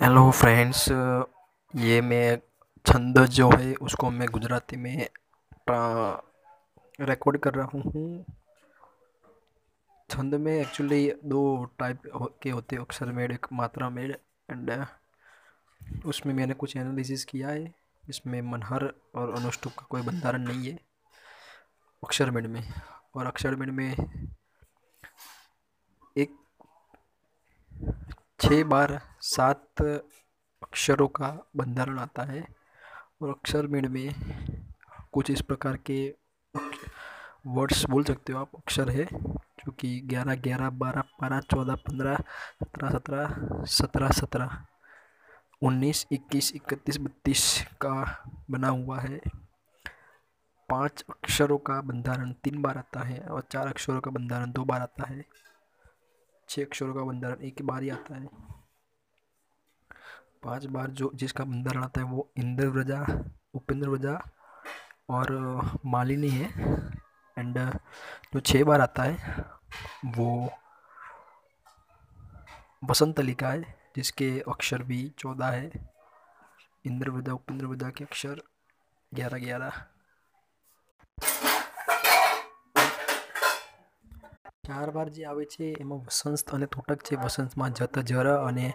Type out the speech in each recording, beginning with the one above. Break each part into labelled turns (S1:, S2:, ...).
S1: hello friends ये मैं छंद जो है उसको मैं गुजराती में रिकॉर्ड कर रहा हूँ छंद में एक्चुअली दो टाइप के होते हैं अक्षर मेड एक मात्रा मेड एंड uh, उसमें मैंने कुछ एनालिसिस किया है इसमें मनहर और अनुष्टुप का कोई बंधारण नहीं है अक्षर मेड में और अक्षर मेड में एक छः बार सात अक्षरों का बंधारण आता है और अक्षर मेण में कुछ इस प्रकार के वर्ड्स बोल सकते हो आप अक्षर है जो कि ग्यारह ग्यारह बारह बारह चौदह पंद्रह सत्रह सत्रह सत्रह सत्रह उन्नीस इक्कीस इकतीस बत्तीस का बना हुआ है पांच अक्षरों का बंधारण तीन बार आता है और चार अक्षरों का बंधारण दो बार आता है छः अक्षरों का बंधारण एक ही बार ही आता है पांच बार जो जिसका बंधारण आता है वो इंद्र व्रजा उपेंद्र व्रजा और मालिनी है एंड जो छः बार आता है वो बसंत का है जिसके अक्षर भी चौदह है इंद्र व्रजा उपेंद्र व्रजा के अक्षर ग्यारह ग्यारह ચાર વાર જે આવે છે એમાં વસંત અને તૂટક છે વસંતમાં જત જર અને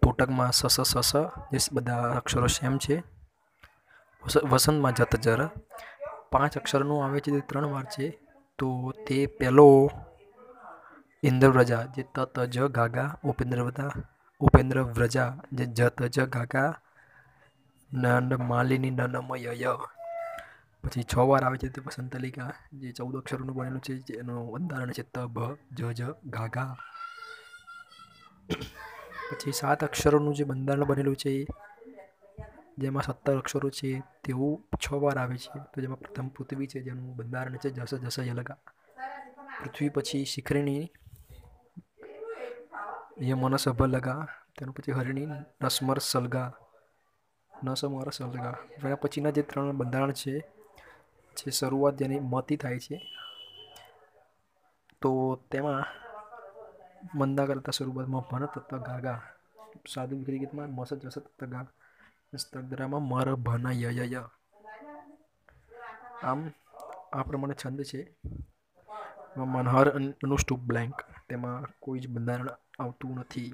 S1: તૂટકમાં સસ સસ જે બધા અક્ષરો સેમ છે વસંતમાં જત જર પાંચ અક્ષરનું આવે છે તે ત્રણ વાર છે તો તે પહેલો ઇન્દ્રવ્રજા જે તત જ ગાગા ઉપેન્દ્ર વ્રતા ઉપેન્દ્ર વ્રજા જે જત જ ગાગા નંદ માલિની નનમય પછી 6 બાર આવે છે તે પસંદાલિકા જે 14 અક્ષરોનું બનેલું છે જેનું ઉદ્ધારણ છે ત ભ જ જ ઘ ઘ પછી 7 અક્ષરોનું જે બંધારણ બનેલું છે જે માં 17 અક્ષરો છે તેવું 6 બાર આવે છે તો જે માં પ્રથમ પૃથ્વી છે જેનું બંધારણ છે જસ જસય લગા પૃથ્વી પછી શિખરિણી યમનસબલ લગા તેનું પછી હરિણી નસમર સલગા નસમર સલગા વ્યા પછીના જે ત્રણ બંધારણ છે જે શરૂઆત જેની મતી થાય છે તો તેમાં મંદા કરતાં શરૂઆતમાં ભન તત્વ ગાગા સાદુ ક્રિકેટમાં મસત જસત તત્વ ગા સ્તગ્રામાં મર ભન ય આમ આ પ્રમાણે છંદ છે મનહર અનુષ્ટુપ બ્લેન્ક તેમાં કોઈ જ બંધારણ આવતું નથી